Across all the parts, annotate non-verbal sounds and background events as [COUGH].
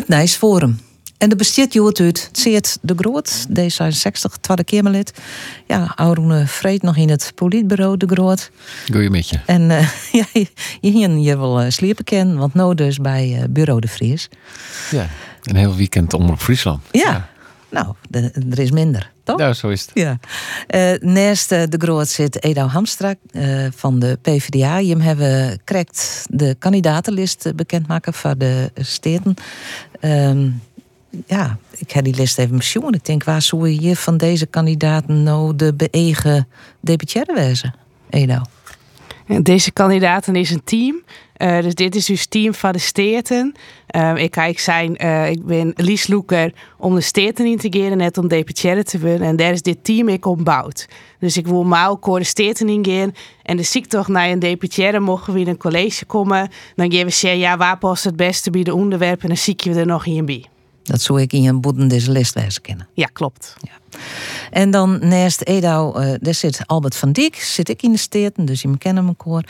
Het Nijsforum. En de bestaat Joet uit Zeert de Groot, D66, tweede Kamerlid. Ja, Auroene Vreed nog in het politbureau de Groot. Goeie met je. En uh, [LAUGHS] ja, je hier je wel uh, sliepen ken, want nou dus bij uh, Bureau de Vries. Ja, een heel weekend om op Friesland. Ja, ja. nou, er is minder, toch? Ja, zo is het. Ja. naast de Groot zit Edou Hamstra van de PvdA. Je hebben correct de kandidatenlist bekendmaken van de steden. Um, ja, ik heb die list even besjoen. Ik denk, waar zou je van deze kandidaten nou de beëgen deputaire wezen, Edo? Deze kandidaten is een team. Uh, dus dit is dus team van de Steerten. Uh, ik, ik, zijn, uh, ik ben Lies Loeker om de Steerten in te integreren, net om deputaire te winnen. En daar is dit team ik ombouwd. Dus ik wil maar ook de Steerten ingaan. En de zie toch naar een deputaire mogen we in een college komen. Dan geven we ja, waar past het beste bij de onderwerpen? En dan zie je er nog in bij. Dat zou ik in een boeden deze list wijzen kennen. Ja, klopt. Ja. En dan naast Edou, uh, daar zit Albert van Dijk, zit ik in de steden, dus je kennen elkaar.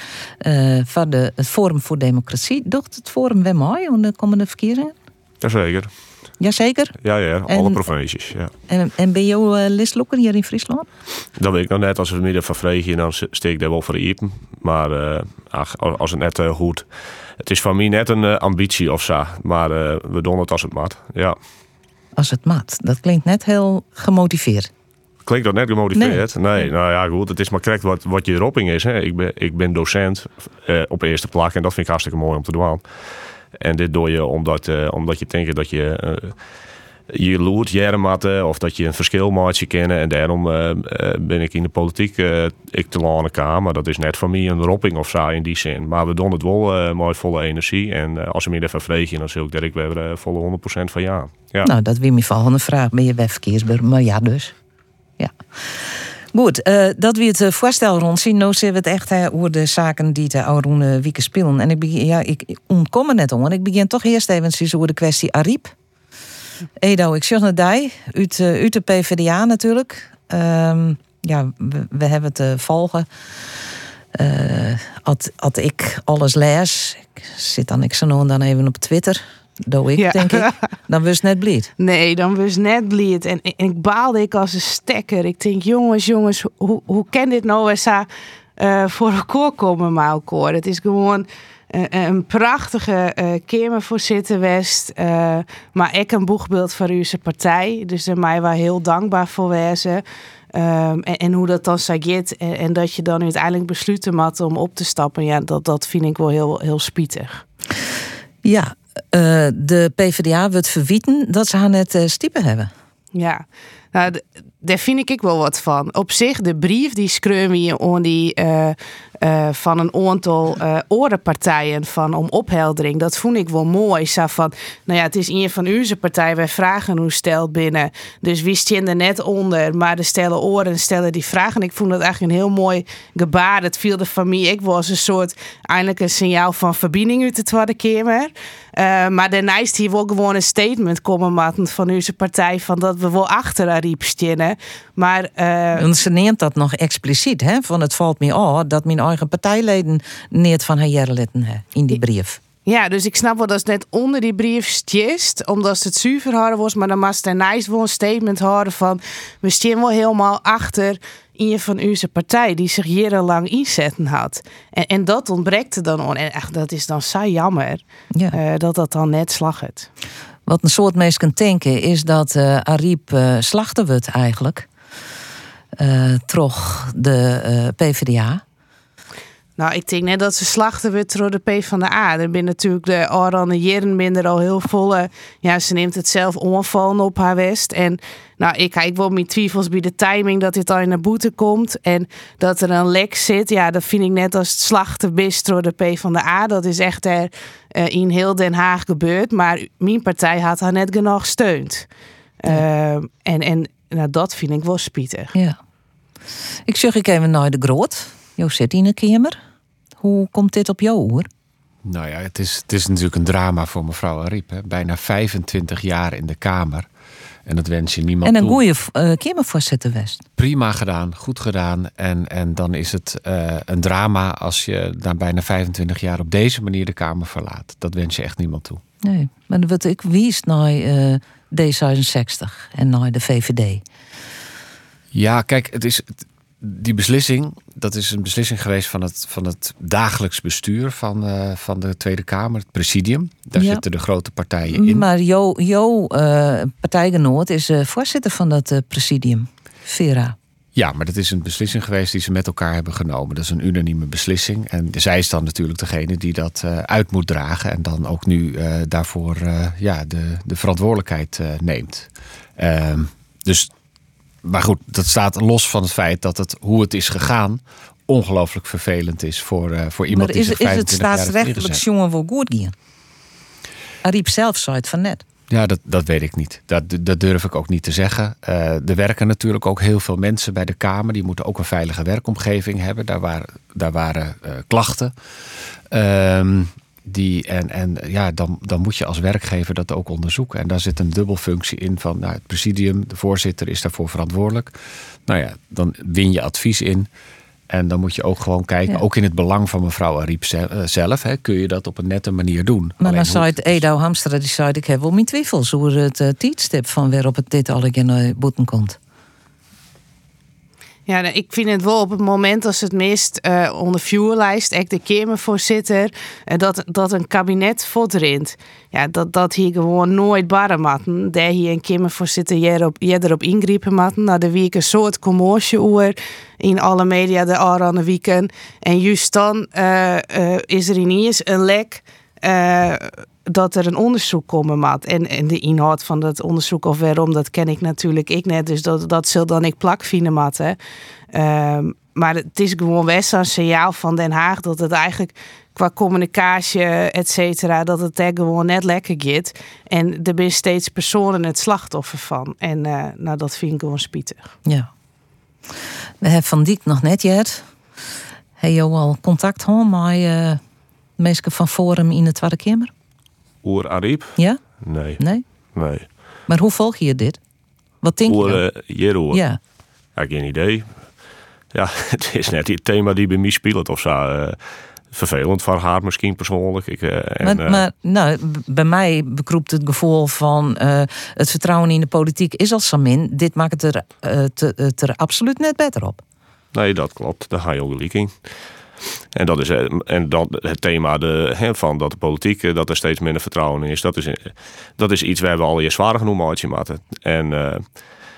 Uh, van de, het Forum voor Democratie. Docht het Forum weer mooi om de komende verkiezingen? Jazeker. Jazeker? Ja, ja, alle provincies. Ja. En, en ben je uh, listlokker hier in Friesland? Dat weet ik nog net. Als we het midden van vregen, dan steek ik daar wel voor iepen. Maar uh, ach, als het net uh, goed het is van mij net een ambitie of zo. Maar we doen het als het mat. Ja. Als het mat. Dat klinkt net heel gemotiveerd. Klinkt dat net gemotiveerd? Nee. nee. nou ja, goed. Het is maar correct wat, wat je roeping is. Hè. Ik, ben, ik ben docent op eerste plak en dat vind ik hartstikke mooi om te doen. En dit doe je omdat, omdat je denkt dat je je loert jaren of dat je een verschil maakt kennen. En daarom uh, ben ik in de politiek ik te lang kamer. Dat is net voor mij een ropping of zo in die zin. Maar we doen het wel uh, met volle energie. En als we me even vregen, dan zul ik dat ik weer volle 100% van ja. ja. Nou, dat wie me volgende vraag. Ben je bij? Maar ja, dus. Ja. Goed, uh, dat we het voorstel rondzien. Nou zien we het echt over de zaken die de oude wieken spelen. En ik, ja, ik ontkom er net om. En ik begin toch eerst even over de kwestie Ariep. Edo, ik zeg die, uit, uh, uit de PvdA natuurlijk. Um, ja, we, hebben uh, volgen. Uh, had, ik alles lees, ik zit dan ik zo dan even op Twitter. Doe ik, ja. denk ik. [LAUGHS] Dan was net blied. Nee, dan was net blied. En, en, ik baalde ik als een stekker. Ik denk, jongens, jongens, hoe, hoe kan dit nou eens uh, voor elkaar komen elkaar? Het is gewoon uh, een prachtige uh, Kamervoorzitter West. Uh, maar ik een boegbeeld van uw partij. Dus daar mij wel heel dankbaar voor wezen. Um, en, en, hoe dat dan. En, en, dat je dan uiteindelijk besluiten had om op te stappen. Ja, dat, dat vind ik wel heel, heel spietig. Ja, de PvdA wordt verwieten dat ze haar net stiepen hebben. Ja, nou, daar vind ik wel wat van. Op zich, de brief die we on die uh, van een aantal uh, orenpartijen van om opheldering. Dat vond ik wel mooi. Zo van, nou ja, het is een van onze partij. Wij vragen hoe stelt binnen. Dus wie je er net onder, maar de stellen oren stellen die vragen. Ik vond dat eigenlijk een heel mooi gebaar. Het viel de familie. Ik was een soort eindelijk een signaal van verbinding uit de Tweede Kamer. Uh, maar daarna is hier wel gewoon een statement komen van onze partij van dat we wel achter Ariep Maar uh, ze neemt dat nog expliciet, hè? Van het valt me op dat mijn eigen partijleden niet van haar jerlitten in die brief. Ja, dus ik snap wel dat het net onder die brief stjist, omdat het zuiver houden was, maar dan was er nice wel een statement houden van we staan wel helemaal achter een van onze partij die zich jarenlang inzetten had. En, en dat ontbreekt er dan on. En echt, dat is dan zo jammer ja. uh, dat dat dan net slacht. Wat een soort mensen denken is dat uh, Ariep uh, slachten wordt eigenlijk. Uh, trog de PvdA. Nou, ik denk net dat ze slachten weer door de P van de A. Er ben natuurlijk de Oranje Jeren minder al heel volle. Ja, ze neemt het zelf onvallen op haar west. En nou, ik kijk wel mijn twijfels bij de timing dat dit al in de boete komt. En dat er een lek zit. Ja, dat vind ik net als het slachten door de P van de A. Dat is echt er uh, in heel Den Haag gebeurd. Maar mijn partij had haar net genoeg steund. Uh, en en nou, dat vind ik wel spietig. Ja. Ik zeg ik even naar de groot. Jo zit in een kamer. Hoe komt dit op jou hoor? Nou ja, het is, het is natuurlijk een drama voor mevrouw Ariep. Hè. Bijna 25 jaar in de Kamer. En dat wens je niemand En een toe. goede uh, kamervoorzitter West. Prima gedaan, goed gedaan. En, en dan is het uh, een drama als je na bijna 25 jaar op deze manier de Kamer verlaat. Dat wens je echt niemand toe. Nee, maar wat ik wies naar uh, D66 en naar de VVD. Ja, kijk, het is, die beslissing, dat is een beslissing geweest van het, van het dagelijks bestuur van, uh, van de Tweede Kamer, het presidium. Daar Ja. zitten de grote partijen in. Maar Jo, jo uh, partijgenoot is uh, voorzitter van dat presidium, Vera. Ja, maar dat is een beslissing geweest die ze met elkaar hebben genomen. Dat is een unanieme beslissing. En zij is dan natuurlijk degene die dat uit moet dragen. En dan ook nu daarvoor ja, de, de verantwoordelijkheid neemt. Ehm, dus, maar goed, dat staat los van het feit dat het, hoe het is gegaan ongelooflijk vervelend is voor, voor iemand maar die is, zich is het 25 jaar heeft staatsrechtelijk jongen wel goed gaan? Ariep zelf zei het van net. Ja, dat, dat weet ik niet. Dat, dat durf ik ook niet te zeggen. Uh, er werken natuurlijk ook heel veel mensen bij de Kamer. Die moeten ook een veilige werkomgeving hebben. Daar waren, daar waren uh, klachten. Um, die, en en ja, dan, dan moet je als werkgever dat ook onderzoeken. En daar zit een dubbelfunctie in van nou, het presidium, de voorzitter is daarvoor verantwoordelijk. Nou ja, dan win je advies in. En dan moet je ook gewoon kijken, ja. ook in het belang van mevrouw Ariep zelf, hè, kun je dat op een nette manier doen. Maar dan zei het Edo Hamstra, die zei ik heb wel mijn twijfels hoe het uh, tijdstip van waarop het dit alle keer boeten komt. Ja, ik vind het wel op het moment als het mist uh, onder vuurlijst, ik de Kamervoorzitter, uh, dat, dat een kabinet voortrint. Ja, dat, dat hier gewoon nooit barren matten. Daar hier een Kamervoorzitter je erop ingrijpen matten. Nou, de week een soort commotie oer in alle media de aan weekend. En juist dan uh, is er ineens een lek dat er een onderzoek komen maat. En, en de inhoud van dat onderzoek of waarom, dat ken ik natuurlijk ik net. Dus dat, dat zal dan ik plak vinden mat. Um, maar het is gewoon best een signaal van Den Haag dat het eigenlijk qua communicatie, et cetera, dat het er gewoon net lekker gaat. En er zijn steeds personen het slachtoffer van. En uh, nou, dat vind ik gewoon spietig. Ja. We hebben Van Diek nog net jet. Heb je al contact gehad met uh, mensen van Forum in de Tweede Kamer? Oer Ariep? Ja? Nee. Nee? Nee. Maar hoe volg je dit? Wat denk Oer, je? Uh, Jeroen? Ja. ja. Geen idee. Ja, [LAUGHS] het is net het thema die bij mij speelt of zo. Uh, vervelend voor haar misschien persoonlijk. Ik, uh, maar, en, maar nou, bij mij bekroept het gevoel van uh, het vertrouwen in de politiek is al zo min. Dit maakt het er, uh, te, het er absoluut net beter op. Nee, dat klopt. Daar ga je ook gelijk in. En dat is en dan het thema de, van dat de politiek dat er steeds minder vertrouwen in is. Dat is, dat is iets waar we al je zwaar genoeg maken. En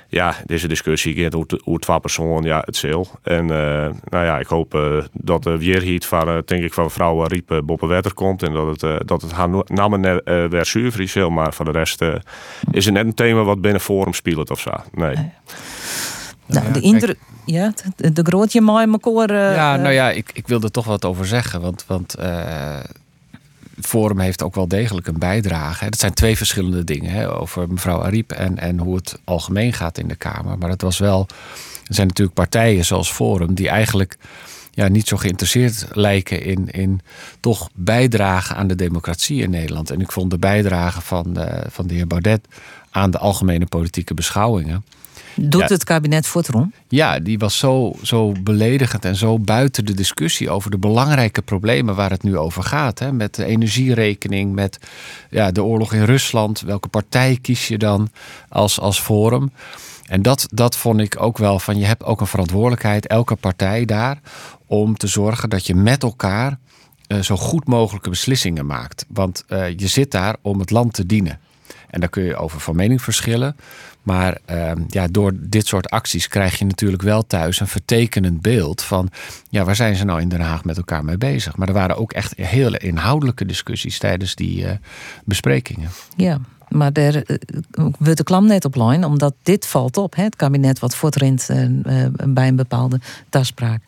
ja, deze discussie gaat hoe, hoe twee personen, ja, het zeel. En nou ja, ik hoop dat de weerhiet van, denk ik, van mevrouw Riep Boppenwetter komt. En dat het, dat het haar namen net uh, weer is. Maar voor de rest is het net een thema wat binnen Forum speelt of zo. Nee. Nou, de indruk. Ja, de, de grootje mooi. Uh, ja, nou ja, ik, ik wil er toch wat over zeggen. Want, want uh, het Forum heeft ook wel degelijk een bijdrage. Dat zijn twee verschillende dingen. Hè, over mevrouw Ariep en, en hoe het algemeen gaat in de Kamer. Maar het was wel. Er zijn natuurlijk partijen zoals Forum die eigenlijk ja, niet zo geïnteresseerd lijken in, in toch bijdragen aan de democratie in Nederland. En ik vond de bijdrage van, uh, van de heer Baudet aan de algemene politieke beschouwingen. Doet ja, het kabinet voortrom? Ja, die was zo, zo beledigend en zo buiten de discussie over de belangrijke problemen waar het nu over gaat. Hè? Met de energierekening, met ja, de oorlog in Rusland. Welke partij kies je dan als, als forum? En dat, dat vond ik ook wel van, je hebt ook een verantwoordelijkheid, elke partij daar, om te zorgen dat je met elkaar uh, zo goed mogelijke beslissingen maakt. Want uh, je zit daar om het land te dienen. En daar kun je over van mening verschillen. Maar uh, ja, door dit soort acties krijg je natuurlijk wel thuis een vertekenend beeld van ja, waar zijn ze nou in Den Haag met elkaar mee bezig? Maar er waren ook echt hele inhoudelijke discussies tijdens die uh, besprekingen. Ja, maar daar uh, wordt de klam net op lijn, omdat dit valt op, hè, het kabinet wat voortrint uh, bij een bepaalde taspraak.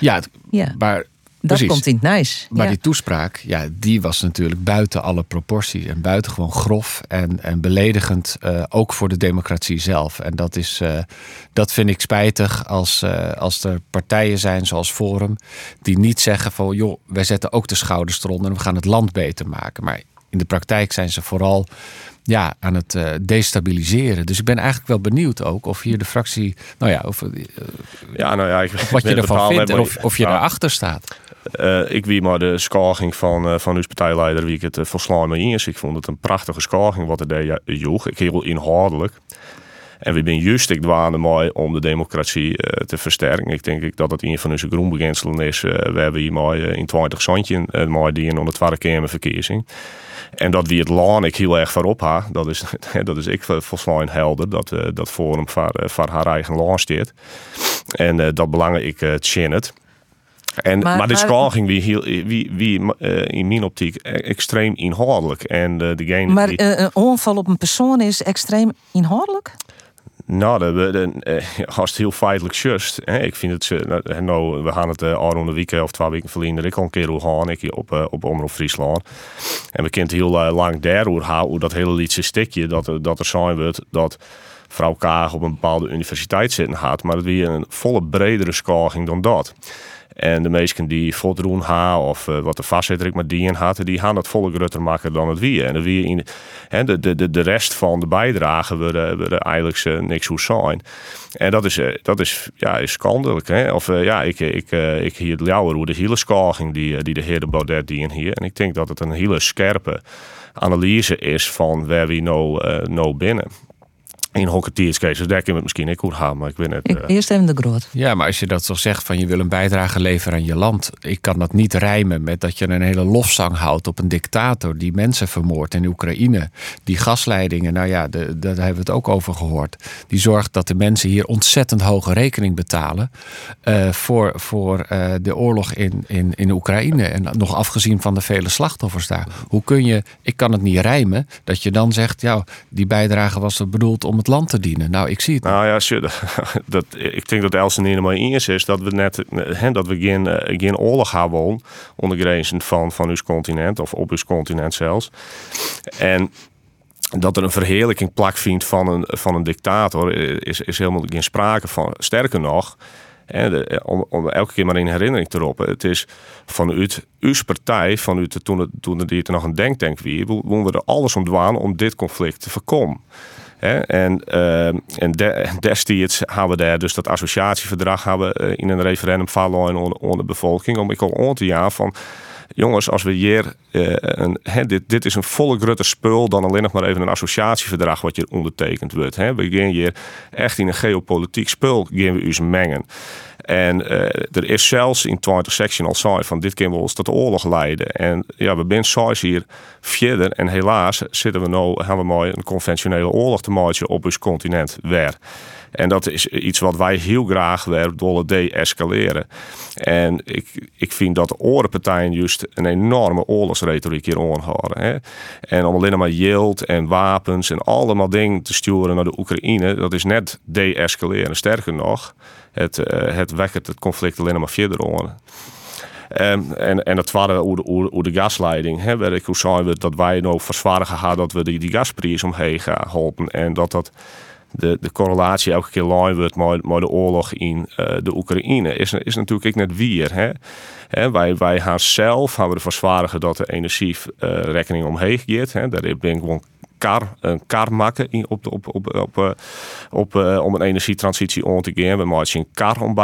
Ja, het, ja. maar dat Precies. komt in het nice. Maar ja. die toespraak, ja, die was natuurlijk buiten alle proporties. En buitengewoon grof en, en beledigend. Uh, ook voor de democratie zelf. En dat, is, uh, dat vind ik spijtig als, uh, als er partijen zijn zoals Forum. die niet zeggen van joh, wij zetten ook de schouders eronder en we gaan het land beter maken. Maar in de praktijk zijn ze vooral ja, aan het uh, destabiliseren. Dus ik ben eigenlijk wel benieuwd ook of hier de fractie, nou ja, of, uh, ja, nou ja, ik, wat je ervan vindt en of, of je ja, daarachter staat. Uh, ik wie maar de scoring van, van uw partijleider, wie ik het uh, volslaan mee eens. Ik vond het een prachtige scoring wat er deed joeg. Ik heel inhoudelijk. En we zijn juist ik dwaande mooi om de democratie te versterken. Ik denk dat het een van onze groenbeginselen is. We hebben hier mooi in 20 zandje uh, mooi die in onder de Tweede Kamerverkiezing. En dat wie het laan ik heel erg voorop ha, dat is, [LAUGHS] dat is ik volgens helder, dat, dat Forum voor, voor haar eigen laan staat. En dat belangrijk uh, het. En, maar, maar de scoring wie, wie, wie uh, in mijn optiek extreem inhoudelijk. En, uh, degene maar die... een onval op een persoon is extreem inhoudelijk? Nou, de, de, de, als het heel feitelijk just. Hè, ik vind het, nou, nou, we gaan het uh, al een week of twee weken verliezen. Ik al een keer hoe gaan ik op, uh, op Omroep Friesland. En we kunnen heel uh, lang daarover houden, hoe dat hele liedje stikje, dat, dat er zijn wordt dat vrouw Kaag op een bepaalde universiteit zitten had. Maar dat weer een volle bredere scoring dan dat. En de meesten die voldoen ha of uh, wat de vastzetter maar die in hadden, die gaan dat volle grutter maken dan het wie. En de, wie hè, de, de, de rest van de bijdragen worden, worden eigenlijk uh, niks hoe zijn. En dat is, uh, dat is, ja, is schandelijk. Hè? Of ja, ik, ik, ik hier jouwer hoe de hele die, die de heer de Baudet die in hier. En ik denk dat het een hele scherpe analyse is van waar we nou, nou binnen in hockeytierscases, daar kunnen we het misschien ik goed gaan, maar ik weet het. Uh... Eerst even de groot. Ja, maar als je dat zo zegt van je wil een bijdrage leveren aan je land, ik kan dat niet rijmen met dat je een hele lofzang houdt op een dictator die mensen vermoordt in Oekraïne. Die gasleidingen, nou ja, de, daar hebben we het ook over gehoord. Die zorgt dat de mensen hier ontzettend hoge rekening betalen uh, voor, voor uh, de oorlog in, in, in Oekraïne. En nog afgezien van de vele slachtoffers daar. Hoe kun je, ik kan het niet rijmen, dat je dan zegt, ja, die bijdrage was er bedoeld om het land te dienen. Nou, ik zie het. Nou ja, [LAUGHS] dat, ik denk dat Elsen helemaal eens is dat we net he, dat we geen, geen oorlog hebben onder grenzen van, van uw continent of op uw continent zelfs. En dat er een verheerlijking plak vindt van een, van een dictator is, is helemaal geen sprake van. Sterker nog, en om, om, elke keer maar in herinnering te roepen. Het is vanuit uw partij, vanuit toen, het, toen het, nog een denktank wie, we er alles om dwaan om dit conflict te voorkomen. En, uh, en de, destijds hebben we daar dus dat associatieverdrag hebben uh, in een referendum vallen onder, onder de bevolking. Om ik al aan te jaar van jongens, als we hier, uh, een, he, dit, dit is een volle grote spul dan alleen nog maar even een associatieverdrag wat je ondertekend wordt. He. We gaan hier echt in een geopolitiek spul gaan we ons mengen. En uh, er is zelfs in 20 section al zei van dit kan wel eens tot oorlog leiden. En ja, we zijn zoals hier verder. En helaas zitten we we mooi een conventionele oorlog te maken op ons continent weer. En dat is iets wat wij heel graag door de-escaleren. En ik, ik vind dat de orenpartijen juist een enorme oorlogsretoriek hier aanhouden. En om alleen maar yield en wapens en allemaal dingen te sturen naar de Oekraïne, dat is net de-escaleren. Sterker nog, het, uh, het wekkert het conflict alleen maar verder aan. Um, en, en het waren hoe de, de gasleiding. Hè, ik hoe zijn we dat wij nou verzwaren gaan dat we die, die gasprijs omheen gaan helpen. En dat dat de, de correlatie elke keer lijn wordt met, met de oorlog in uh, de Oekraïne. Is, is natuurlijk ook net weer. Hè? Hè, wij, wij gaan zelf hebben verzwaren dat de energierekening uh, omheen gaat. Hè? Daar ben ik gewoon kar, een kar maken op, op, op, op, op, op uh, om een energietransitie om te gaan. We maken een kar om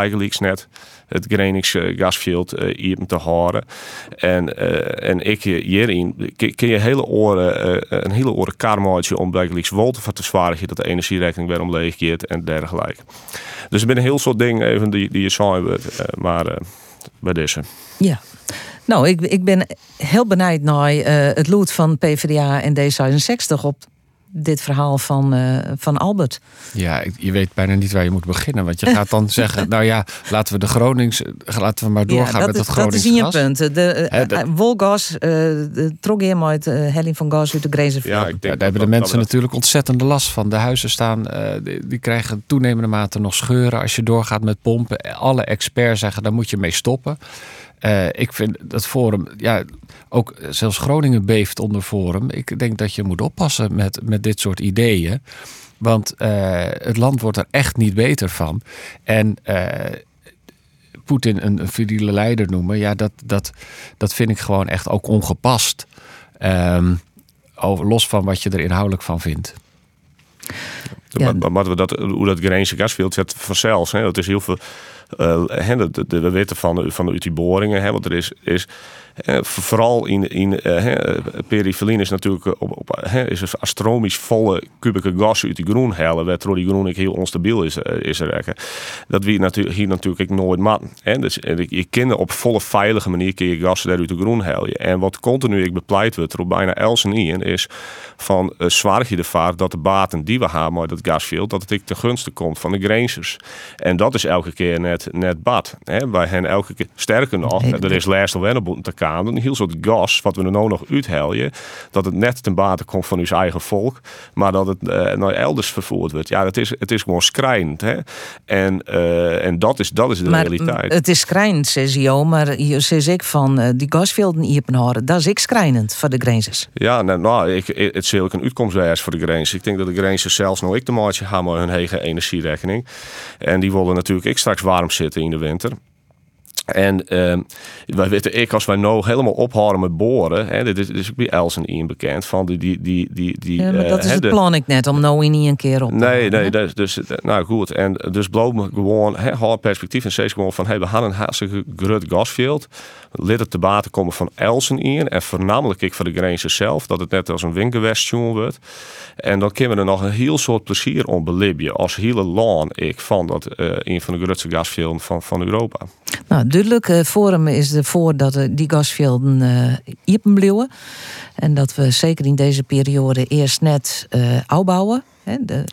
net het Groningse gasveld hier te horen. En, en ik hierin kun je hele oren, een hele oren kar maken om bijgelijks wel te verzwaren dat de energierekening weer omleeg en dergelijke. Dus er zijn een heel soort dingen even die, die je zijn wordt, maar bij deze. Ja. Nou, ik, ik ben heel benijd naar uh, het lood van PvdA en D66 op dit verhaal van, uh, van Albert. Ja, je weet bijna niet waar je moet beginnen. Want je gaat dan [LAUGHS] zeggen, nou ja, laten we de Gronings, laten we maar doorgaan ja, met dat Gronings Dat is in je punt. De, uh, de, Wolgas, uh, trok je uit Helling van Gas uit de Grezenveld. Ja, ik denk ja, daar hebben de mensen natuurlijk ontzettende last van. De huizen staan, die, die, krijgen toenemende mate nog scheuren als je doorgaat met pompen. Alle experts zeggen, daar moet je mee stoppen. Uh, ik vind dat Forum, ja, ook zelfs Groningen beeft onder Forum. Ik denk dat je moet oppassen met, met dit soort ideeën. Want uh, het land wordt er echt niet beter van. En uh, Poetin een, een leider noemen, ja, dat, dat, dat vind ik gewoon echt ook ongepast. Um, over, los van wat je er inhoudelijk van vindt. Ja. Maar, maar dat, hoe dat Grense gasveld zet vanzelfs. Hè. Het is heel veel. De, de, we weten van, van de, die boringen, hè, want er is, is vooral in, in uh, is natuurlijk op, op, is een astronomisch volle kubieke gas uit die groen halen, waardoor die groen heel onstabiel is, is er Dat wie natuurlijk hier natuurlijk nooit mat. Hè. Dus je kan op volle veilige manier kun je gas uit de groen halen. En wat continu ik bepleit wordt op bijna elsen in is van uh, zwaar je de vaart dat de baten die we hebben maar dat gasveld dat het ik ten gunste komt van de grenzers. En dat is elke keer net, net bad. Hè. Wij hebben elke keer sterker nog, er is laatst al een een heel soort gas wat we er nou nog uithelden, dat het net ten bate komt van uw eigen volk, maar dat het uh, naar elders vervoerd wordt. Ja, het is, het is gewoon schrijnend. Hè? En, uh, en dat, is, dat is de maar realiteit. Het is schrijnend, zegt je, maar zeg ik van uh, die gasvelden hier horen, dat is ik schrijnend voor de grenzers. Ja, nou, nou ik, het is ook een uitkomstwijs voor de grenzers. Ik denk dat de grenzers zelfs nog ik de maatje hebben hun eigen energierekening. En die willen natuurlijk ik straks warm zitten in de winter. En uh, wij weten, ik, als wij nou helemaal ophouden met boren, hè, dit is, dit is bij Elsen bekend van die, die, die, die, die ja, maar dat uh, is het plan ik net om nou in een keer op te Nee, nee, dus, dus, nou goed. En dus bloot me gewoon hè, perspectief en steeds gewoon van, hey, we hadden een hartstikke groot gasveld. Lid het te baten komen van Elsen in en voornamelijk ik voor de Grenzen zelf, dat het net als een winkelwestjoen wordt. En dan kunnen we er nog een heel soort plezier om belibben als hele laan ik van dat uh, een van de grootste gasvelden van, van Europa. Nou, duidelijk. Uh, Forum is ervoor dat uh, die gasvelden uh, blijven. En dat we zeker in deze periode eerst net opbouwen. De,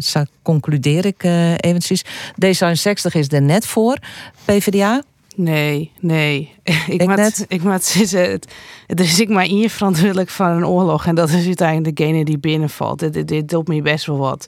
zo concludeer ik uh, eventjes. D66 is er net voor. PvdA? Nee, nee. [LAUGHS] ik maak, net. [LAUGHS] ik maak [LAUGHS] het. Dus ik maar hier verantwoordelijk van een oorlog. En dat is uiteindelijk degene die binnenvalt. Dit, dit, dit doet me best wel wat.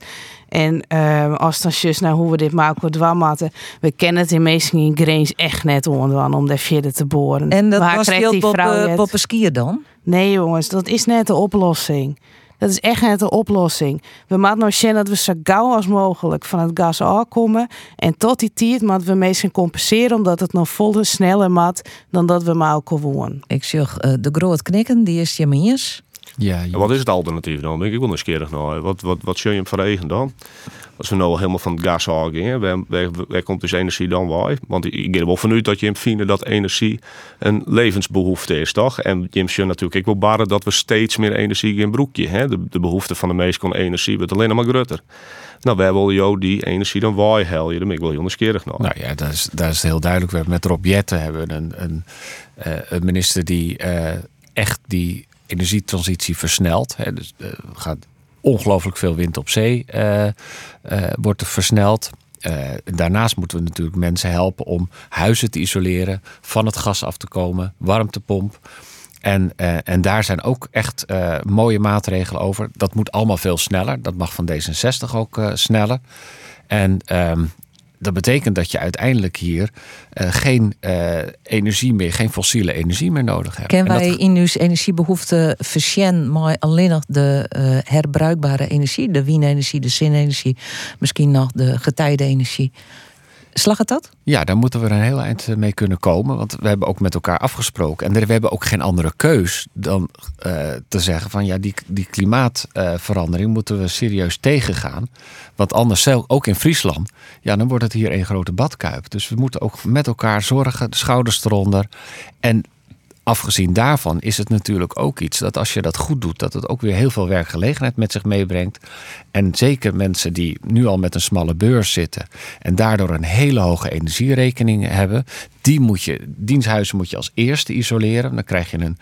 En uh, als dan just naar hoe we dit maken, dwamatten. We kennen het in meestal in Greens echt net onder om daar verder te boren. En dat was veel op, uh, op een skier dan? Nee jongens, dat is net de oplossing. Dat is echt net de oplossing. We moeten nou zien dat we zo gauw als mogelijk van het gas afkomen. En tot die tijd moeten we meestal compenseren omdat het nog volle sneller mat dan dat we maar gewoon. Ik zeg uh, de groot knikken, die is je Ja, Wat is het alternatief dan? Ben ik wel nieuwsgierig naar. Wat, wat, wat zul je hem verregen dan? Als we nou helemaal van het gas gaan, waar, waar, waar, komt dus energie dan bij? Want ik er wel vanuit dat je hem vindt dat energie een levensbehoefte is, toch? En je hebt natuurlijk ik wil baren dat we steeds meer energie in broekje. Hè? De, de behoefte van de meeste energie wordt alleen maar groter. Nou, wij willen jou die energie dan waai helden. Daar ben ik wel heel nieuwsgierig naar. Nou ja, dat is, dat is heel duidelijk. We hebben met Rob Jetten hebben een, een, uh, een minister die uh, echt die energietransitie versnelt. Hè, dus er uh, gaat ongelooflijk veel wind op zee uh, uh, wordt er versneld. Daarnaast moeten we natuurlijk mensen helpen om huizen te isoleren, van het gas af te komen, warmtepomp. En, en daar zijn ook echt mooie maatregelen over. Dat moet allemaal veel sneller. Dat mag van D66 ook sneller. En um, dat betekent dat je uiteindelijk hier uh, geen uh, energie meer, geen fossiele energie meer nodig hebt. Kennen wij in uw energiebehoefte versiën maar alleen nog de uh, herbruikbare energie, de wienenergie, de zinenergie, misschien nog de getijdenenergie. Slag het dat? Ja, daar moeten we een heel eind mee kunnen komen. Want we hebben ook met elkaar afgesproken. En we hebben ook geen andere keus dan uh, te zeggen van ja, die, die klimaatverandering moeten we serieus tegengaan. Want anders, ook in Friesland, ja, dan wordt het hier een grote badkuip. Dus we moeten ook met elkaar zorgen, de schouders eronder. En afgezien daarvan is het natuurlijk ook iets dat als je dat goed doet, dat het ook weer heel veel werkgelegenheid met zich meebrengt. En zeker mensen die nu al met een smalle beurs zitten en daardoor een hele hoge energierekening hebben, die moet je, diensthuizen moet je als eerste isoleren. Dan krijg je een,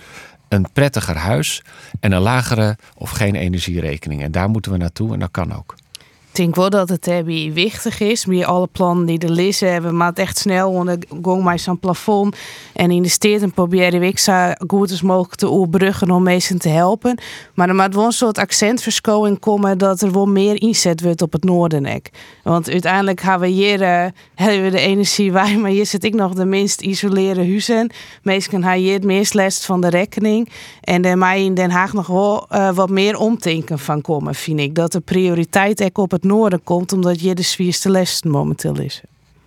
een prettiger huis en een lagere of geen energierekening. En daar moeten we naartoe en dat kan ook. Ik denk wel dat het hebben wichtig is. Met alle plannen die er liggen, hebben maar het echt snel onder gong maar zo'n plafond. En in de steden proberen we zo goed als mogelijk te overbruggen om mensen te helpen. Maar er moet wel een soort accentverschouwing komen dat er wel meer inzet wordt op het Noordernek. Want uiteindelijk gaan we hier uh, hebben we de energie wij, maar hier zit ik nog de minst isoleren huizen. Meestal gaan hier het meest last van de rekening. En er mij in Den Haag nog wel uh, wat meer omdenken van komen, vind ik. Dat de prioriteit op het noorden komt, omdat je de zwierste les momenteel is.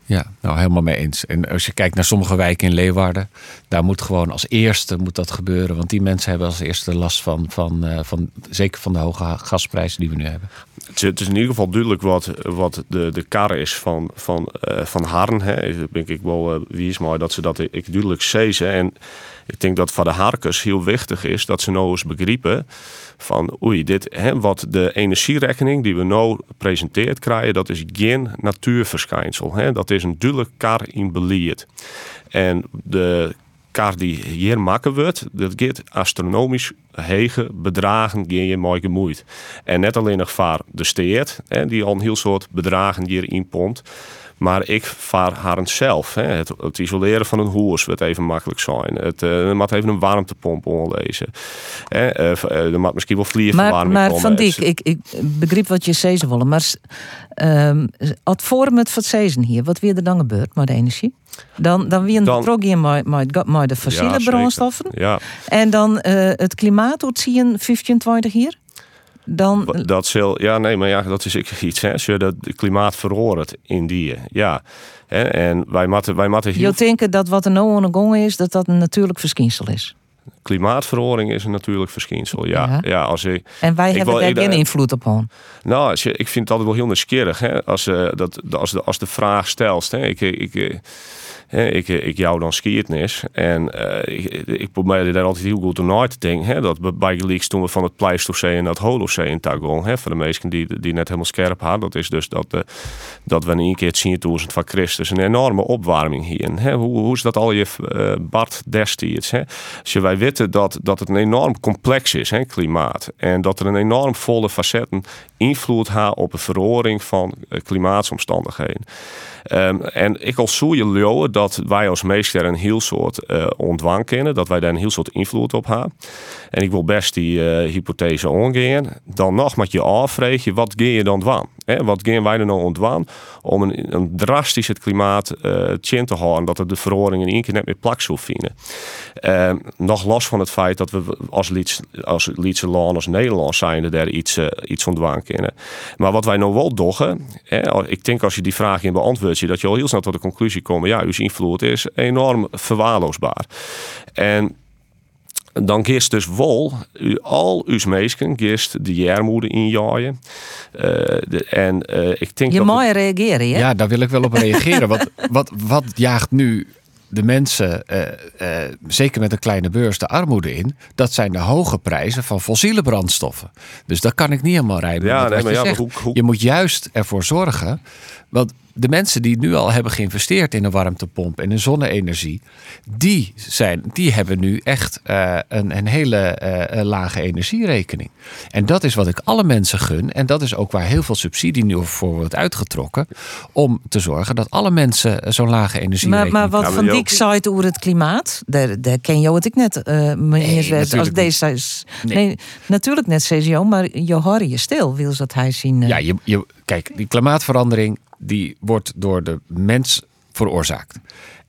Ja, nou helemaal mee eens. En als je kijkt naar sommige wijken in Leeuwarden, daar moet gewoon als eerste moet dat gebeuren. Want die mensen hebben als eerste last van, van, uh, van zeker van de hoge gasprijzen die we nu hebben. Het is in ieder geval duidelijk wat, wat de, de kar is van, van, uh, van Harn. Hè. denk ik wel uh, wie is mooi dat ze dat ik duidelijk zezen. En ik denk dat voor de harkers heel wichtig is dat ze nou eens begrijpen van oei, dit, hè, wat de energierekening die we nu presenteert krijgen, dat is geen natuurverschijnsel. Hè. Dat is een duidelijk kar in beleid. En de kar die hier maken wordt, dat gaat astronomisch hege bedragen geen je mooi gemoeid. En net alleen nog voor de steert, hè, die al een heel soort bedragen hier inpompt. Maar ik vaar haar zelf. Hè. Het, het, isoleren van een hoers wordt even makkelijk zijn. Het uh, er moet even een warmtepomp onlezen. Hè. Uh, er moet misschien wel vlierverwarming maar, maar van Diek, ik, ik begreep wat je zeggen willen. Maar um, het vorm het van hier, wat weer er dan gebeurt met de energie? Dan, dan wie een betrokken met, met de fossiele ja, brandstoffen. Ja. En dan uh, het klimaat, hoe zie je 25 hier? Dan... Dat zal, ja, nee, maar ja, dat is iets. Hè. Je het klimaat verhoort in die, ja. Hè. En wij moeten, wij moeten heel... Je denkt dat wat er nou aan de gang is, dat dat een natuurlijk verschijnsel is? Klimaatverhoring is een natuurlijk verschijnsel, ja. ja. als ik, en wij hebben daar geen invloed op aan. Nou, als je, ik vind het altijd wel heel nieuwsgierig. Hè, als, uh, dat, als, de, als de vraag stelt. Hè, ik, ik, ik, ik jou dan skietnis. En uh, ik, ik probeerde daar altijd heel goed naar te denken. Hè, dat bij Geleaks toen we van het Pleistocene naar het Holocene in Tagon. Hè, voor de meesten die, die net helemaal scherp hadden. Dat is dus dat, uh, dat we in één keer het 10.000 van Christus een enorme opwarming hier. Hè. Hoe, hoe is dat al je Bart destijds? Hè? Als je wij weten dat, dat het een enorm complex is, hè, klimaat. En dat er een enorm volle facetten invloed heeft op de verhoring van klimaatsomstandigheden. Um, en ik als je leeuwen dat wij als meester een heel soort uh, ontwang kennen, dat wij daar een heel soort invloed op hebben. En ik wil best die uh, hypothese omgaan. Dan nog met je afvregen, wat ga je dan doen? Wat gaan wij er nou ontwaan om een, een drastisch het klimaat uh, te houden, dat er de verhoring in één keer net meer plak zou vinden. Uh, nog los van het feit dat we als, Lieds, als Lietse als Nederland zijn, daar iets, iets ontwaan kennen. Maar wat wij nou wel doggen, ik denk als je die vraag in beantwoordt, dat je al heel snel tot de conclusie komt, ja, uw invloed is enorm verwaarloosbaar. En dan gist dus wol u al uw meesken gist de jaarmoede injaaien. Uh, en uh, ik denk je dat mooi reageren, ja? Ja, daar wil ik wel op reageren. wat, wat, wat jaagt nu de mensen, uh, zeker met een kleine beurs, de armoede in. Dat zijn de hoge prijzen van fossiele brandstoffen. Dus daar kan ik niet helemaal rijden. Ja, nee, maar je, ja, hoe, hoe... je moet juist ervoor zorgen. Want de mensen die nu al hebben geïnvesteerd in een warmtepomp en in zonne-energie, die, zijn, die hebben nu echt uh, een, een hele uh, lage energierekening. En dat is wat ik alle mensen gun. En dat is ook waar heel veel subsidie nu voor wordt uitgetrokken. Om te zorgen dat alle mensen zo'n lage energierekening Maar, maar wat van die site over het klimaat, daar, daar ken je wat ik net, uh, nee, als deze is. Nee. nee. natuurlijk net CCO, maar je hoor je stil, wil dat hij zien. Ja, je, je, kijk, die klimaatverandering die wordt door de mens veroorzaakt.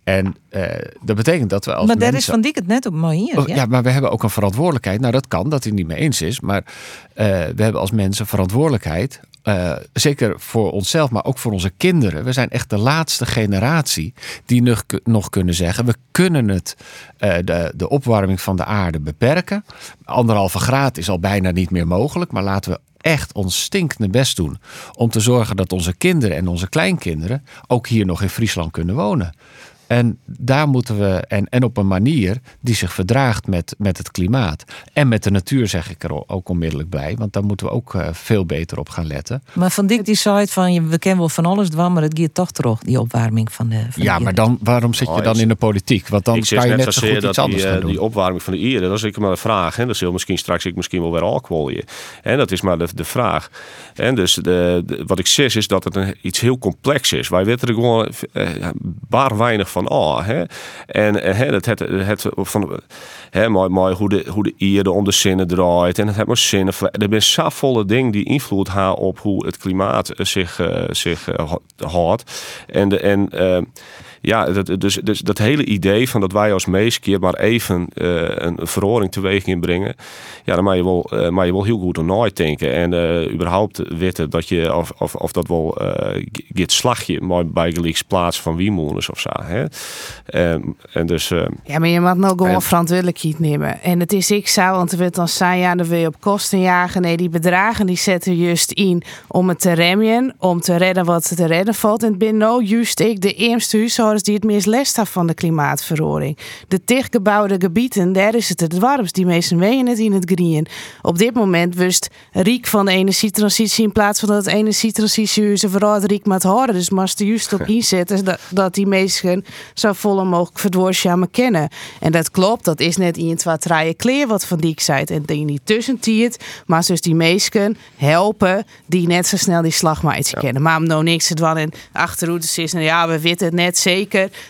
En uh, dat betekent dat we als Maar daar is Van Dijk het net op mooi hier. Oh, ja. maar we hebben ook een verantwoordelijkheid. Nou, dat kan, dat hij niet mee eens is. Maar uh, we hebben als mensen verantwoordelijkheid. Uh, zeker voor onszelf, maar ook voor onze kinderen. We zijn echt de laatste generatie die nog, nog kunnen zeggen: we kunnen het, de, de opwarming van de aarde beperken. Anderhalve graad is al bijna niet meer mogelijk. Maar laten we echt ons stinkende best doen om te zorgen dat onze kinderen en onze kleinkinderen ook hier nog in Friesland kunnen wonen. En daar moeten we, en, en op een manier die zich verdraagt met, met het klimaat. En met de natuur, zeg ik er ook onmiddellijk bij. Want daar moeten we ook uh, veel beter op gaan letten. Maar van Dick die site van, we kennen wel van alles dwan, maar het gaat toch terug, die opwarming van de. Van ja, maar dan, waarom zit je oh, dan in de politiek? Want dan kan je net zo goed iets anders die, gaan doen. Die opwarming van de Ieren, dat is ik maar een vraag. En dat zul misschien straks ik misschien wel weer alcohol En dat is maar de, de vraag. En dus de, wat ik zeg is dat het een, iets heel complex is. Wij weten er gewoon uh, bar weinig van oh, hè. En hè, het, het, het, van, hè, mooi, mooi hoe de, hoe de ierde om de zinnen draait. En het maar zinnen. Er zijn zo volle dingen die invloed hebben op hoe het klimaat zich, uh, zich uh, houdt. En, de, en ja, dat, dus, dus dat hele idee van dat wij als meeskier maar even uh, een verhoring teweeg inbrengen. Ja, dan mag je wel, uh, maar je wel heel goed aan nooit denken. En uh, überhaupt weten dat je, of, of, of dat wel het slagje maar bij plaats van wiemoeners of zo. Hè? En, en dus, ja, maar je mag nou gewoon en, verantwoordelijkheid nemen. En het is ik zou, want er werd dan zijn ja, dan wil je op kosten jagen. Nee, die bedragen die zetten juist in om het te remmen, om te redden wat te redden valt. En binnen nou juist ik de eerste die het meest last hebben van de klimaatverandering. De dichtgebouwde gebieden, daar is het het warmst. Die meesten wegen het in het green. Op dit moment wist riek van de energietransitie in plaats van dat energietransitie ze vooral riek moet houden. Dus maar er juist op inzetten dat, dat die mensen zo volle mogelijk verdwoordzamen kennen. En dat klopt, dat is net in het wat kleer wat van die zei. En die niet tussentiert, maar dus die mensen helpen die net zo snel die slag maar iets kennen. Maar om nou niks te doen en achterroutes is, nou ja, we weten het net zeker.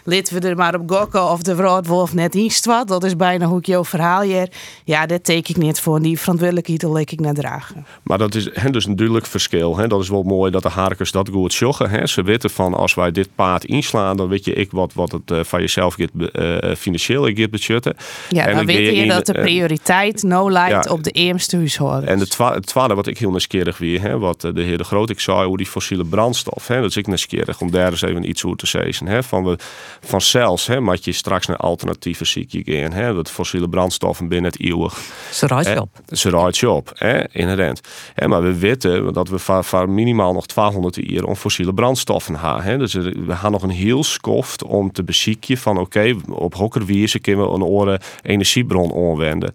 Lid we er maar op gokken of de Wolf net iets wat. Dat is bijna hoe ik jouw verhaal hier. Ja, dat teken ik niet voor. Die verantwoordelijkheid leek ik naar dragen. Maar dat is he, dus een duidelijk verschil. He. Dat is wel mooi dat de harkers dat goed joggen. He. Ze weten van als wij dit paard inslaan, dan weet je ik wat, wat het uh, van jezelf gaat, uh, financieel gaat budgetten. Ja, en dan weet je, dat de prioriteit no lijkt op de eerste huishoudens. En het tweede wat ik heel nieuwsgierig weer, hè, wat de heer De Groot ik zei, hoe die fossiele brandstof. Hè, dat is ik nieuwsgierig om daar eens even iets over te zeggen. Hè, van, we, van zelfs, hè, moet je straks naar alternatieve ziekje gaan. Hè, dat fossiele brandstoffen binnen het eeuwig. Ze rijdt op. Ze rijdt op, hè, inherent. Hè, maar we weten dat we van minimaal nog 1200 jaar om fossiele brandstoffen hebben. Hè. Dus we gaan nog een heel skoft om te beziekje van oké, okay, op hokkerwierse kunnen we een oren energiebron aanwenden.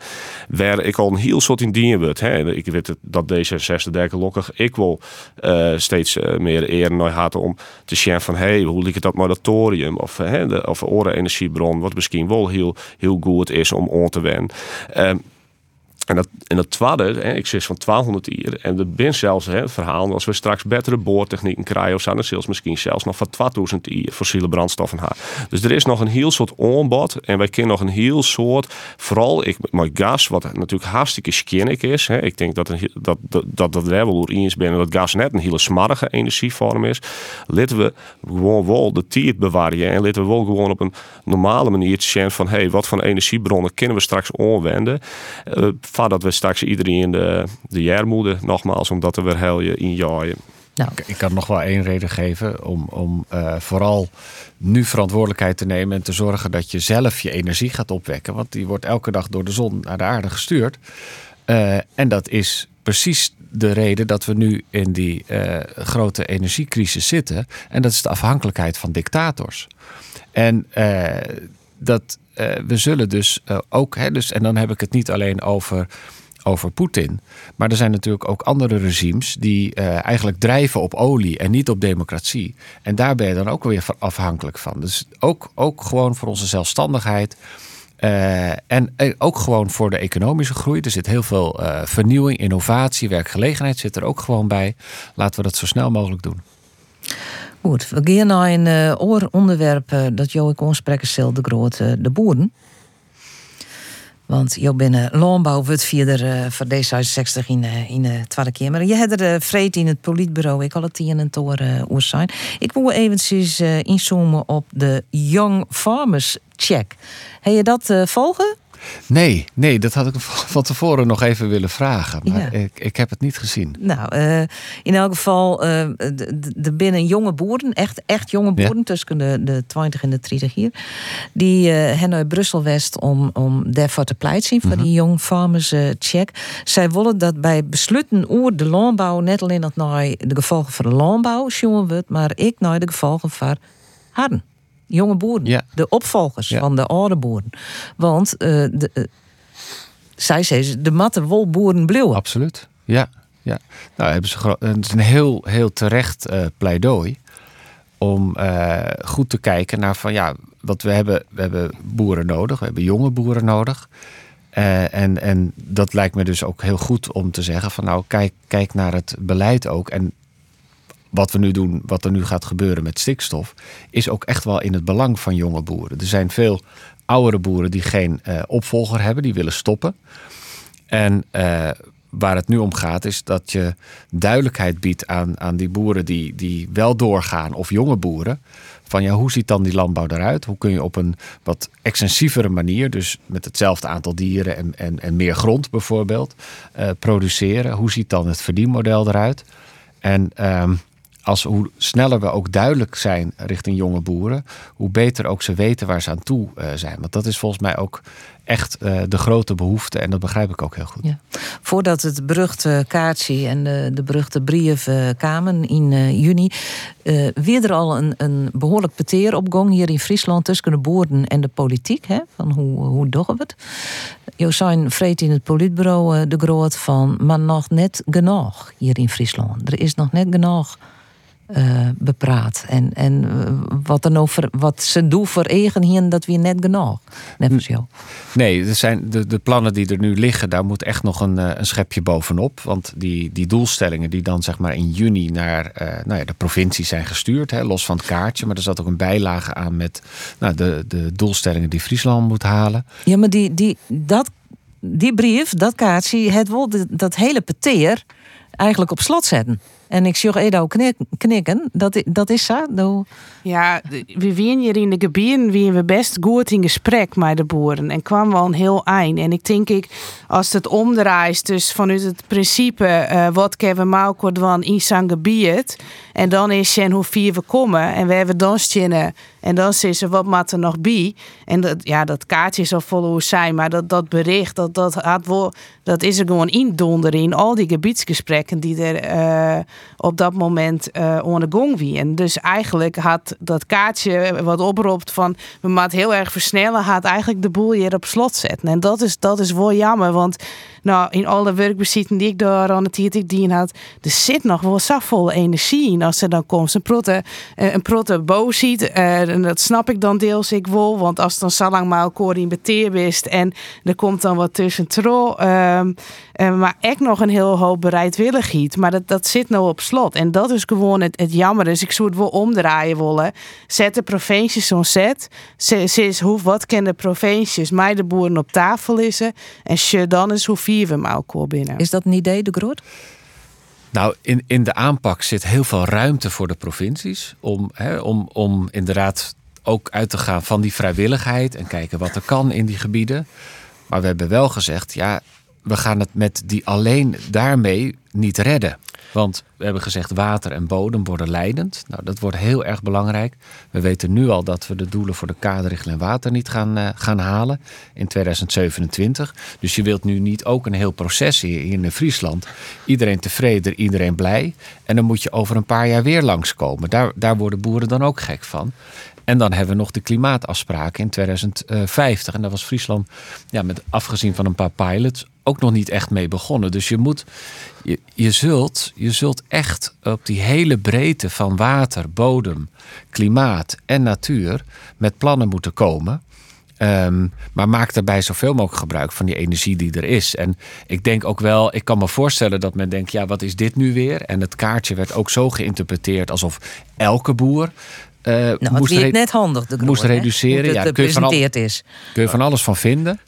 Waar ik al een heel soort in wordt. Hè. Ik weet dat D66 daar gelukkig ik wil uh, steeds uh, meer eer naar had om te zien van hey, hoe ligt het dat of, hè, de, of oren energiebron, wat misschien wel heel, heel goed is om aan te wennen. Uh, en dat, en dat hè, ik zeg van 1200 uur. En er ben zelfs hè, verhaal, als we straks betere boortechnieken krijgen, of zijn zelfs misschien zelfs nog van 2000 uur fossiele brandstoffen hebben. Dus er is nog een heel soort aanbod. En wij kennen nog een heel soort, vooral ik, met gas, wat natuurlijk hartstikke skinnig is. Hè. Ik denk dat, dat, dat, dat, dat eens ben dat gas net een hele smarrige energievorm is. Laten we gewoon wel de tijd bewaren. En laten we wel gewoon op een normale manier zien van, hey, wat voor energiebronnen kunnen we straks aanwenden. Uh, dat we straks iedereen de, de jaarmoede nogmaals, omdat er weer heel je in jaaien. Nou. Ik kan nog wel één reden geven om, om uh, vooral nu verantwoordelijkheid te nemen en te zorgen dat je zelf je energie gaat opwekken. Want die wordt elke dag door de zon naar de aarde gestuurd. Uh, en dat is precies de reden dat we nu in die uh, grote energiecrisis zitten. En dat is de afhankelijkheid van dictators. En dat uh, we zullen dus uh, ook, hè, dus, en dan heb ik het niet alleen over, over Poetin, maar er zijn natuurlijk ook andere regimes die uh, eigenlijk drijven op olie en niet op democratie. En daar ben je dan ook weer afhankelijk van. Dus ook, ook gewoon voor onze zelfstandigheid. en ook gewoon voor de economische groei. Er zit heel veel vernieuwing, innovatie, werkgelegenheid zit er ook gewoon bij. Laten we dat zo snel mogelijk doen. Goed, we gaan naar een uh, oor onderwerp uh, dat jou ik onspreken stel de grote uh, de boeren. Want jou binnen landbouw wordt vierder voor D66 in, in de Tweede Kamer. Je hebt er vreed in het politbureau, ik al het tien en toren uh, zijn. Ik wil eventjes inzoomen op de Young Farmers Check. Heb je dat volgen? Nee, nee, dat had ik [LAUGHS] van tevoren nog even willen vragen. Maar ik, ik heb het niet gezien. Nou, uh, in elk geval, uh, de, binnen jonge boeren, echt, echt jonge boeren, tussen de, de 20 en de 30 hier, die uh, hen uit Brussel West om, om daarvoor te pleiten voor mm -hmm. die Young Farmers Check. Zij willen dat bij besluiten over de landbouw, net alleen dat naar de gevolgen voor de landbouw, jongen wordt, maar ik naar de gevolgen voor harden jonge boeren. Ja. De opvolgers van de oude boeren. Want uh, de, uh, zij zeggen, de matte wolboeren bleven. Absoluut, ja. ja. Nou, hebben ze het is een heel, heel terecht uh, pleidooi om goed te kijken naar van ja, wat we hebben, we hebben boeren nodig, we hebben jonge boeren nodig. en, en dat lijkt me dus ook heel goed om te zeggen van nou, kijk, kijk naar het beleid ook. En wat we nu doen, wat er nu gaat gebeuren met stikstof, is ook echt wel in het belang van jonge boeren. Er zijn veel oudere boeren die geen uh, opvolger hebben, die willen stoppen. En uh, waar het nu om gaat, is dat je duidelijkheid biedt aan, aan die boeren die, die wel doorgaan, of jonge boeren. Van ja, hoe ziet dan die landbouw eruit? Hoe kun je op een wat extensievere manier, dus met hetzelfde aantal dieren en, en, en meer grond bijvoorbeeld, uh, produceren? Hoe ziet dan het verdienmodel eruit? En ehm, als hoe sneller we ook duidelijk zijn richting jonge boeren, hoe beter ook ze weten waar ze aan toe uh, zijn. Want dat is volgens mij ook echt uh, de grote behoefte en dat begrijp ik ook heel goed. Ja. Voordat het beruchte kaartje en de, de beruchte brief uh, kwamen in juni, weer er al een, een behoorlijk peteer opgong hier in Friesland tussen de boeren en de politiek. Hè, van hoe, hoe doen we het? Josijn vreet in het politbureau de groot van, maar nog net genoeg hier in Friesland. Er is nog net genoeg uh, bepraat. En, en uh, wat, er nou voor, wat ze doen voor eigen hier, dat we net genoeg. Net zo. Nee, er zijn de, de plannen die er nu liggen, daar moet echt nog een, eh, een schepje bovenop. Want die, die doelstellingen die dan zeg maar in juni naar uh, nou ja, de provincie zijn gestuurd, hè, los van het kaartje. Maar er zat ook een bijlage aan met nou, de, de doelstellingen die Friesland moet halen. Ja, maar die, die, dat, die brief, dat kaartje, het wil dat hele peteer eigenlijk op slot zetten. En ik zie Edo knikken. Dat, dat is zo. Ja, we waren hier in de gebieden we best goed in gesprek met de boeren. En kwamen wel een heel eind. En ik denk ik, als het omdraait, dus vanuit het principe uh, wat kunnen we van in zijn gebied. En dan is je hoe vier we komen. En we hebben dan stinnen. En dan is er wat moet er nog bij. En dat, ja, dat kaartje zal hoe zijn. Maar dat, dat bericht, dat, dat, had dat is er gewoon indonderen in al die gebiedsgesprekken die er uh, op dat moment uh, gong En dus eigenlijk had dat kaartje wat oproept van we moeten heel erg versnellen, had eigenlijk de boel hier op slot zetten. En dat is, dat is wel jammer, want nou, in alle werkbezitten die ik daar aan het ik dien had, er zit nog wel zo vol energie in als er dan komt. Een protte, eh, een protte boos ziet, en dat snap ik dan deels ik wel, want als dan zo lang maar beteer wist en er komt dan wat tussen tro, uh, maar echt nog een heel hoop bereidwilligheid, maar dat, dat zit nou op slot. En dat is gewoon het, het jammer. Dus ik zou het wel omdraaien willen. Zet de provincies zo'n set. Is hoe, wat kennen de provincies mij de boeren op tafel is en dan is hoe vier we elkaar binnen. Is dat een idee, de Groot? Nou, in, in de aanpak zit heel veel ruimte voor de provincies om, hè, om, om inderdaad ook uit te gaan van die vrijwilligheid en kijken wat er kan in die gebieden. Maar we hebben wel gezegd, ja, we gaan het met die alleen daarmee niet redden. Want we hebben gezegd water en bodem worden leidend. Nou, dat wordt heel erg belangrijk. We weten nu al dat we de doelen voor de kaderrichtlijn water niet gaan, uh, gaan halen in 2027. Dus je wilt nu niet ook een heel proces hier, hier in Friesland. Iedereen tevreden, iedereen blij. En dan moet je over een paar jaar weer langskomen. Daar, daar worden boeren dan ook gek van. En dan hebben we nog de klimaatafspraken in 2050. En daar was Friesland, ja, met afgezien van een paar pilots, ook nog niet echt mee begonnen. Dus je moet, je, je, zult, je zult echt op die hele breedte van water, bodem, klimaat en natuur met plannen moeten komen. Ehm, maar maak daarbij zoveel mogelijk gebruik van die energie die er is. En ik denk ook wel, ik kan me voorstellen dat men denkt: ja, wat is dit nu weer? En het kaartje werd ook zo geïnterpreteerd alsof elke boer uh, nou, moest het net handig, de moest reduceren. ja, kun je, van al, is. kun je van alles van vinden.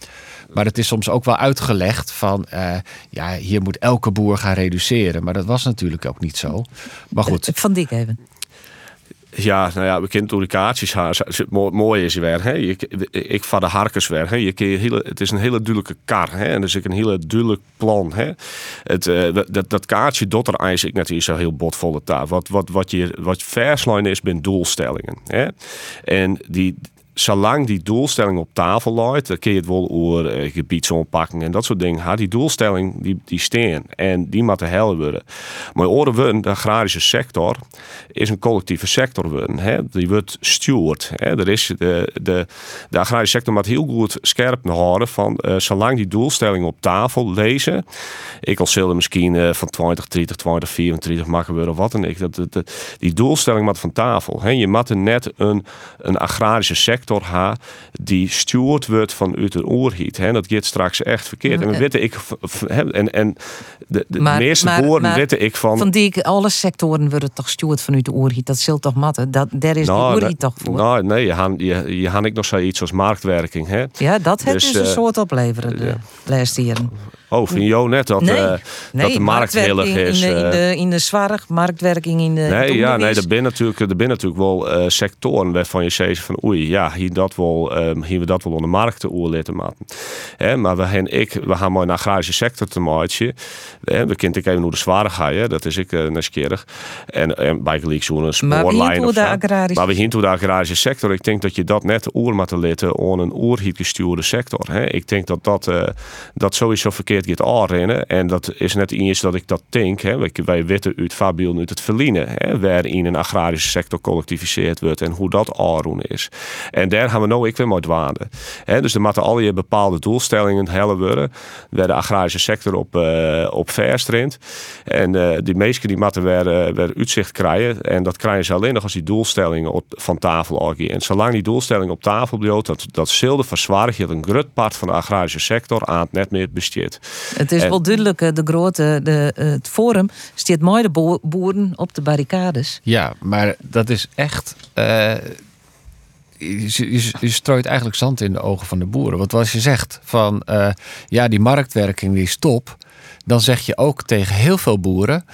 Maar het is soms ook wel uitgelegd van, uh, ja, hier moet elke boer gaan reduceren. Maar dat was natuurlijk ook niet zo. Maar goed. Van Dik even. Ja, nou ja, we kennen toen de kaartjes mooi is weer. Je, ik van de harkers weer. Je het is een hele duidelijke kar. Hè? En dus ik een hele duidelijk plan. Hè? Het, uh, dat, dat kaartje dotter eis ik net zo heel botvolle taal. Wat, wat, wat, je, wat verslijn is, ben doelstellingen. Hè? En die, zolang die doelstelling op tafel ligt, dan kun je het wel over uh, gebiedsontpakking en dat soort dingen. Die doelstelling die, die staan en die moet helder worden. Maar oren de agrarische sector is een collectieve sector worden. Hè? Die wordt. Hè? Er is de, de, de agrarische sector moet heel goed scherp houden van uh, zolang die doelstelling op tafel lezen. Ik al zullen misschien uh, van 20, 30, 20, 24 maken worden of wat dan dat, dat, die doelstelling moet van tafel. Hè? Je moet net een, een agrarische sector sector ha, die steward wordt vanuit de oorhiet. Hè? Dat gaat straks echt verkeerd. En we weten ik, en, en de, de maar, meeste woorden weten ik van. Van die alle sectoren worden toch steward vanuit de oorhiet. Dat zult toch matten. Dat, daar is nou, de toch voor. Nou, nee, je had, je, je ik nog zoiets als marktwerking. Hè? Ja, dat heeft dus, dus een uh, soort opleveren de ja. laatste jaren. Oh, vind je net dat, Nee. eh, Nee, dat de markt willig is? In de, in eh, de, in de zorg, marktwerking in de. Nee, ja, nee, er zijn natuurlijk, er zijn natuurlijk wel eh, sectoren waarvan je zegt van oei, ja, hier, dat wel, ehm, hier we dat wel onder de markt te oorlitten maken. Hè, maar we gaan, ik, we gaan mooi naar de agrarische sector te maken. Hè, we kent ik even hoe de zware ga je, dat is ik uh, nieuwsgierig. En, en bij gelijk zo'n Maar spoorlijn agrarische- Maar we toe de agrarische sector. Ik denk dat je dat net oer moet letten aan een oerhiet gestuurde sector. Hè. Ik denk dat dat, dat sowieso verkeerd gaat aanrennen. En dat is net eens dat ik dat denk. Hè. Wij, weten uit Fabiel uit het verliezen. Hè, waarin een agrarische sector collectiviseerd wordt en hoe dat aanroen is. En daar gaan we nou ik weer mee. Hè, dus er moeten al je bepaalde doelstellingen hellen worden. Waar de agrarische sector op, eh op. En eh, die meesten die moeten weer, eh, weer uitzicht krijgen. En dat krijgen ze alleen nog als die doelstellingen op, van tafel gaan. En zolang die doelstelling op tafel blijft, dat, dat zilde verzwaar je een groot part van de agrarische sector aan het net meer besteedt. Het is En- wel duidelijk, eh, de grote, de, eh, het forum staat mooi de bo- boeren op de barricades. Ja, maar dat is echt. eh, je, je, je strooit eigenlijk zand in de ogen van de boeren. Want als je zegt van eh, ja, die marktwerking die stop, dan zeg je ook tegen heel veel boeren.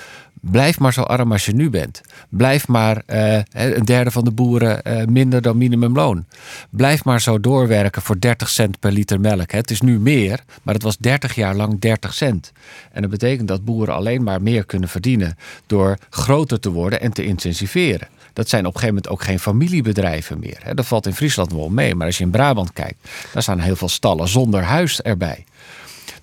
Blijf maar zo arm als je nu bent. Blijf maar eh, een derde van de boeren eh, minder dan minimumloon. Blijf maar zo doorwerken voor 30 cent per liter melk. Het is nu meer, maar het was 30 jaar lang 30 cent. En dat betekent dat boeren alleen maar meer kunnen verdienen door groter te worden en te intensiveren. Dat zijn op een gegeven moment ook geen familiebedrijven meer. Dat valt in Friesland wel mee. Maar als je in Brabant kijkt, daar staan heel veel stallen zonder huis erbij.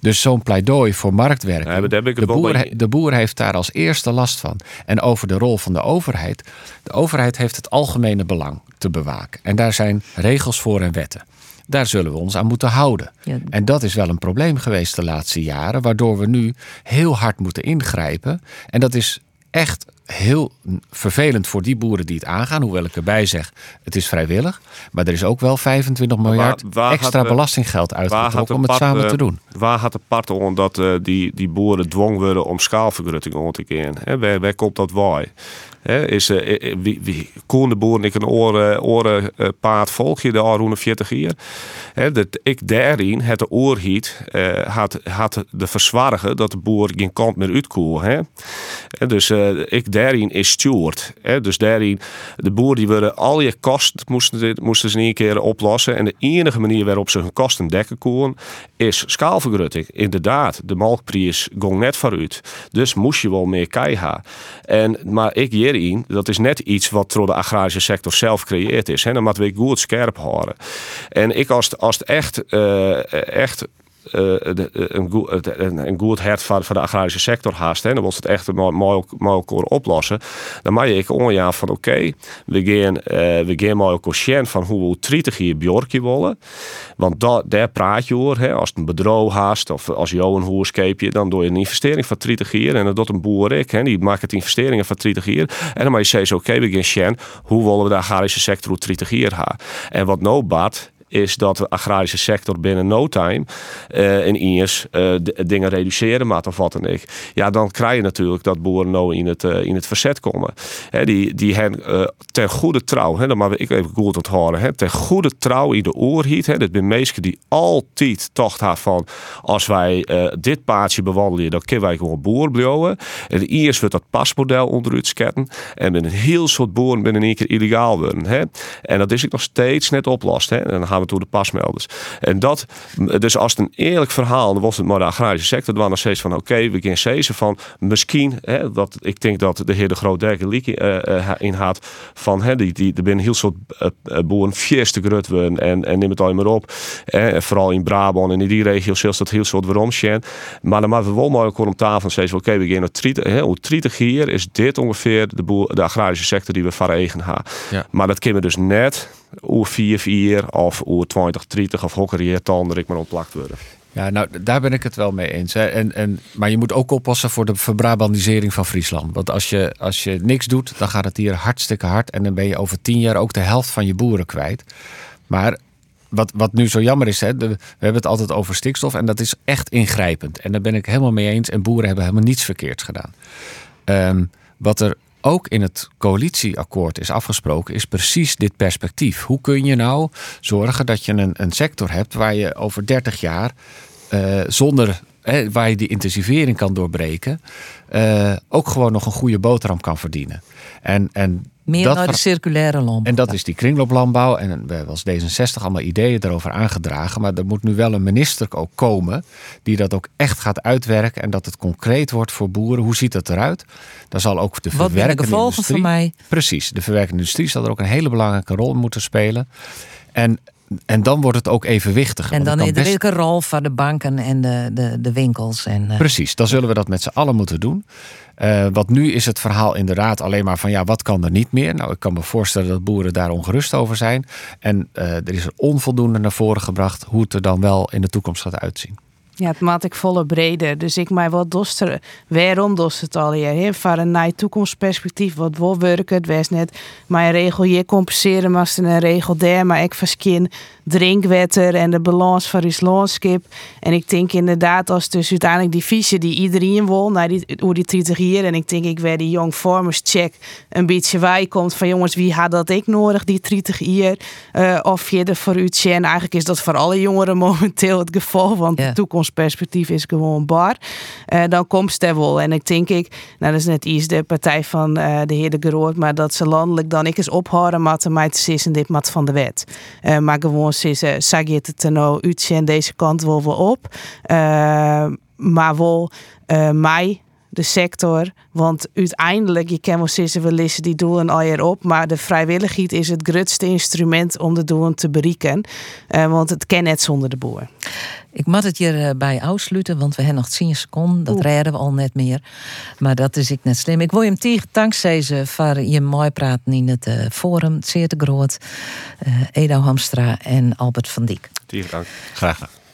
Dus zo'n pleidooi voor marktwerking. Ja, de, boer, he- de boer heeft daar als eerste last van. En over de rol van de overheid. De overheid heeft het algemene belang te bewaken. En daar zijn regels voor en wetten. Daar zullen we ons aan moeten houden. Ja. En dat is wel een probleem geweest de laatste jaren, waardoor we nu heel hard moeten ingrijpen. En dat is echt heel vervelend voor die boeren die het aangaan. Hoewel ik erbij zeg, het is vrijwillig. Maar er is ook wel 25 miljard waar extra de- belastinggeld Waar uitgetrokken om het part, samen eh, te doen. Waar gaat de part om dat eh, die, die boeren dwong worden om schaalvergrutting om te keren? Hè, waar, waar komt dat waai? Hè, is, eh, wie, wie, boeren ik een oren, oren eh, paard volg je de Aroene 40 hier? Hè, dat ik daarin het de oorhiet had, had de verzwargen dat de boer geen kant meer uitkoel. Hè? En dus ik daarin is steward. Dus daarin, de boer die willen al je kosten moesten, ze- in één keer oplossen. En de enige manier waarop ze hun kosten dekken konden, is schaalvergrutting. Inderdaad, de melkprijs ging net vooruit. Dus moest je wel meer keiha. En maar ik dat is net iets wat door de agrarische sector zelf gecreëerd is. Hè? Dan moeten we goed scherp houden. En ik als, als het echt, eh, echt een, goed, een, een goed hart van, de agrarische sector haast. Hè. Dan was het echt mooi, mooi, oplossen. Dan mag je ik onja van oké, eh, we gaan mooi van hoe we 30 hier Bjorkje willen. Want da, daar praat je over. Hè. Als het een bedrijf haast of als je een hoerskeepje, dan doe je een investering van 30 hier. En dat doet een boer ik. Hè. Die maakt het investeringen van 30 hier. En dan mag je zeggen, oké, we gaan. Hoe willen we de agrarische sector hoe 30 hier ha? En wat nou bad, is dat de agrarische sector binnen no time eh in IES eh, dingen reduceren maar of wat dan ik. Ja, dan krijg je natuurlijk dat boeren nou in het, eh, in het verzet komen. Hè, die die hen ten goede trouw, hè, dan maar ik even goed onthouden, hè, ten goede trouw in de oorhiet. Hè, dat zijn mensen die altijd tocht hebben van als wij dit paadje bewandelen, dan kunnen wij gewoon boer blijven. En IES wordt dat pasmodel onderuit sketten en met een heel soort boeren binnen één keer illegaal worden. Hè. En dat is ik nog steeds net oplost. Hè. En dan gaan we toe de pasmelders. En dat, dus als het een eerlijk verhaal, dan was het maar de agrarische sector, dan was nog steeds van oké, we gaan zezen van misschien, hè, dat, ik denk dat de heer de Groot Derken Liek eh, eh, in had, van hè, die, die, er zijn heel soort eh, boeren fierste grut worden en, en neem het al maar op. Hè, en vooral in Brabant en in die regio zelfs dat heel soort waarom zijn. Maar dan maken we wel mooi om tafel en zeggen oké, we gaan naar 30, hè, hoe 30 hier is dit ongeveer de, boer, de agrarische sector die we van eigen hebben. Ja. Maar dat kunnen we dus net oer 4 4 of oer 20 30 of hokker hier dan ik maar ontplakt worden. Ja, nou, daar ben ik het wel mee eens. En, en, maar je moet ook oppassen voor de verbrabandisering van Friesland. Want als je, als je niks doet, dan gaat het hier hartstikke hard. En dan ben je over tien jaar ook de helft van je boeren kwijt. Maar wat, wat nu zo jammer is, hè, we hebben het altijd over stikstof. En dat is echt ingrijpend. En daar ben ik helemaal mee eens. En boeren hebben helemaal niets verkeerds gedaan. Ehm, wat er ook in het coalitieakkoord is afgesproken, is precies dit perspectief. Hoe kun je nou zorgen dat je een, een sector hebt waar je over 30 jaar eh, zonder waar je die intensivering kan doorbreken, ook gewoon nog een goede boterham kan verdienen. En, en meer naar de circulaire landbouw. En dat is die kringlooplandbouw. En we hebben als D66 allemaal ideeën erover aangedragen. Maar er moet nu wel een minister ook komen die dat ook echt gaat uitwerken. En dat het concreet wordt voor boeren. Hoe ziet dat eruit? Daar zal ook de Wat verwerkende industrie... van mij? Precies, de verwerkende industrie zal er ook een hele belangrijke rol in moeten spelen. En en dan wordt het ook evenwichtiger. En dan is er best... een rol voor de banken en de, de, de winkels. En, uh... Precies, dan zullen we dat met z'n allen moeten doen. Uh, wat nu is het verhaal inderdaad alleen maar van ja, wat kan er niet meer? Nou, ik kan me voorstellen dat boeren daar ongerust over zijn. En uh, er is er onvoldoende naar voren gebracht hoe het er dan wel in de toekomst gaat uitzien. Ja, het maat ik volle breder. Dus ik mij wat doster. Waarom dost het al hier? Voor een naar toekomstperspectief. Wat wil werken? Het was net mijn regel hier compenseren, maar een regel daar. Maar ik verskin drinkwetter en de balans van het landschap. En ik denk inderdaad, als dus uiteindelijk die visie die iedereen wil, naar die, hoe die 30 hier. En ik denk, ik werd die Young Farmers Check een beetje wij komt van jongens, wie had dat ik nodig, die 30 hier? Uh, of je er voor u En eigenlijk is dat voor alle jongeren [LAUGHS] momenteel het geval, want de toekomstperspectief is gewoon bar. Uh, dan komt er wel. En ik denk ik, nou dat is net iets de partij van uh, de heer De Groot, maar dat ze landelijk dan ik eens ophouden met mij te en dit mat van de wet. maar gewoon is uh, Sagiet het nou en deze kant wil we op. Maar wel mij de sector. Want uiteindelijk, je kan wel zeggen, we lezen die doelen al hier op. Maar de vrijwilligheid is het grootste instrument om de doelen te bereiken. Uh, want het kan net zonder de boer. Ik moet het hierbij afsluiten, want we hebben nog 10 seconden. Dat redden we al net meer. Maar dat is ik net slim. Ik wil je hem tegen dankzij ze voor je mooi praten in het uh, forum. Zeer te groot. Uh, Edo Hamstra en Albert van Diek. Tegen dank. Graag gedaan.